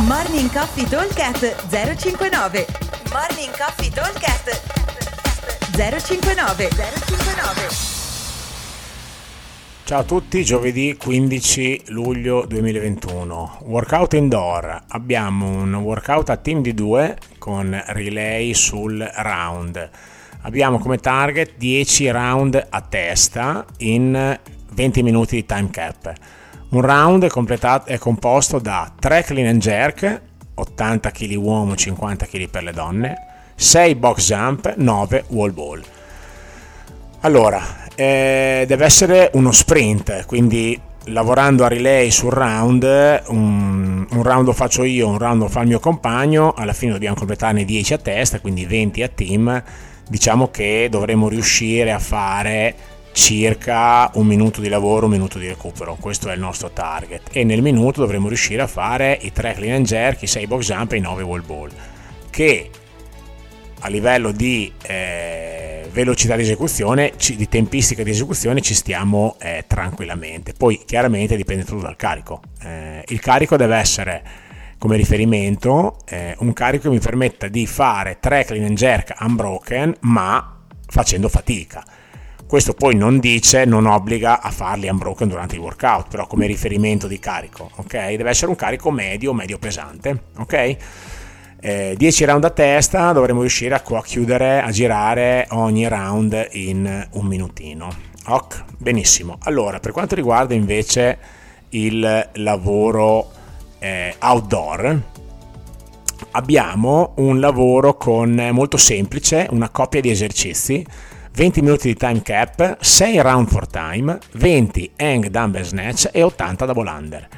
Morning Coffee Talkcast 059 Morning Coffee Talkcast 059 059 Ciao a tutti, giovedì 15 luglio 2021. Workout indoor. Abbiamo un workout a team di due con relay sul round. Abbiamo come target 10 round a testa in 20 minuti di time cap. Un round è, è composto da 3 clean and jerk, 80 kg uomo, 50 kg per le donne, 6 box jump, 9 wall ball. Allora, eh, deve essere uno sprint, quindi lavorando a relay sul round, un, un, round lo faccio io, un round lo fa il mio compagno, alla fine dobbiamo completarne 10 a testa, quindi 20 a team, diciamo che dovremo riuscire a fare circa un minuto di lavoro, un minuto di recupero. Questo è il nostro target. E nel minuto dovremo riuscire a fare i 3 clean and jerk, i 6 box jump e i 9 wall ball. Che a livello di eh, velocità di esecuzione, di tempistica di esecuzione ci stiamo eh, tranquillamente. Poi chiaramente dipende tutto dal carico. Eh, il carico deve essere come riferimento eh, un carico che mi permetta di fare 3 clean and jerk unbroken ma facendo fatica questo poi non dice, non obbliga a farli unbroken durante il workout, però come riferimento di carico, ok? Deve essere un carico medio, medio pesante, ok? Eh, 10 round a testa, dovremo riuscire a, a chiudere, a girare ogni round in un minutino. Ok, benissimo. Allora, per quanto riguarda invece il lavoro eh, outdoor, abbiamo un lavoro con molto semplice, una coppia di esercizi 20 minuti di time cap, 6 round for time, 20 hang dumbbell snatch e 80 double under.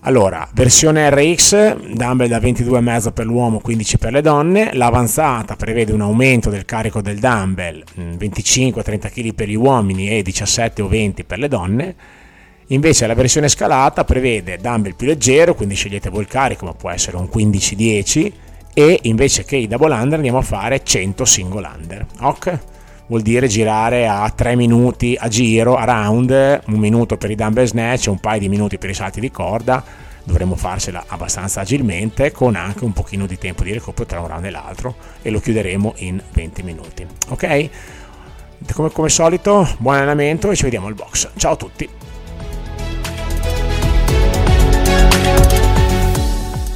Allora, versione RX, dumbbell da 22,5 per l'uomo, 15 per le donne. L'avanzata prevede un aumento del carico del dumbbell, 25-30 kg per gli uomini e 17 o 20 per le donne. Invece la versione scalata prevede dumbbell più leggero, quindi scegliete voi il carico, ma può essere un 15-10 e invece che i double under andiamo a fare 100 single under. Ok? Vuol dire girare a 3 minuti a giro, a round, un minuto per i dumbbell snatch, un paio di minuti per i salti di corda. Dovremmo farcela abbastanza agilmente con anche un pochino di tempo di recupero tra un round e l'altro e lo chiuderemo in 20 minuti. Ok? Come, come solito, buon allenamento e ci vediamo al box. Ciao a tutti!